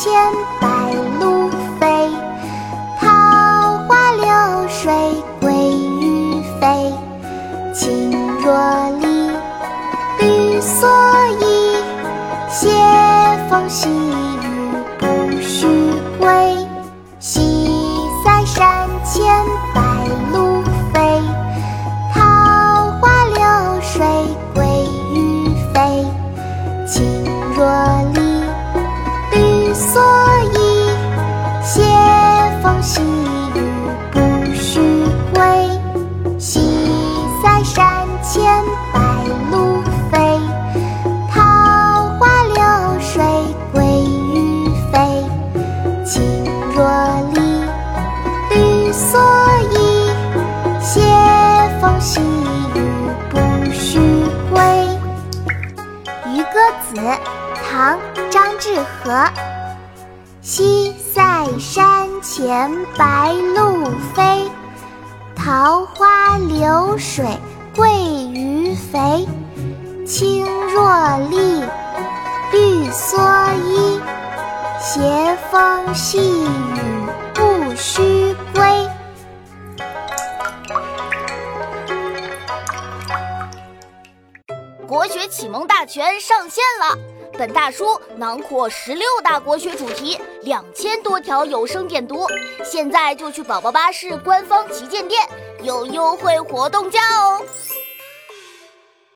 千白鹭飞，桃花流水鳜鱼肥。青箬笠，绿蓑衣，斜风细白鹭飞桃花流水鳜鱼肥青箬笠绿蓑衣斜风细雨不须归渔歌子唐张志和西塞山前白鹭飞桃花流水鳜鱼肥。青箬笠，绿蓑衣，斜风细雨不须归。国学启蒙大全上线了！本大书囊括十六大国学主题，两千多条有声点读。现在就去宝宝巴士官方旗舰店，有优惠活动价哦！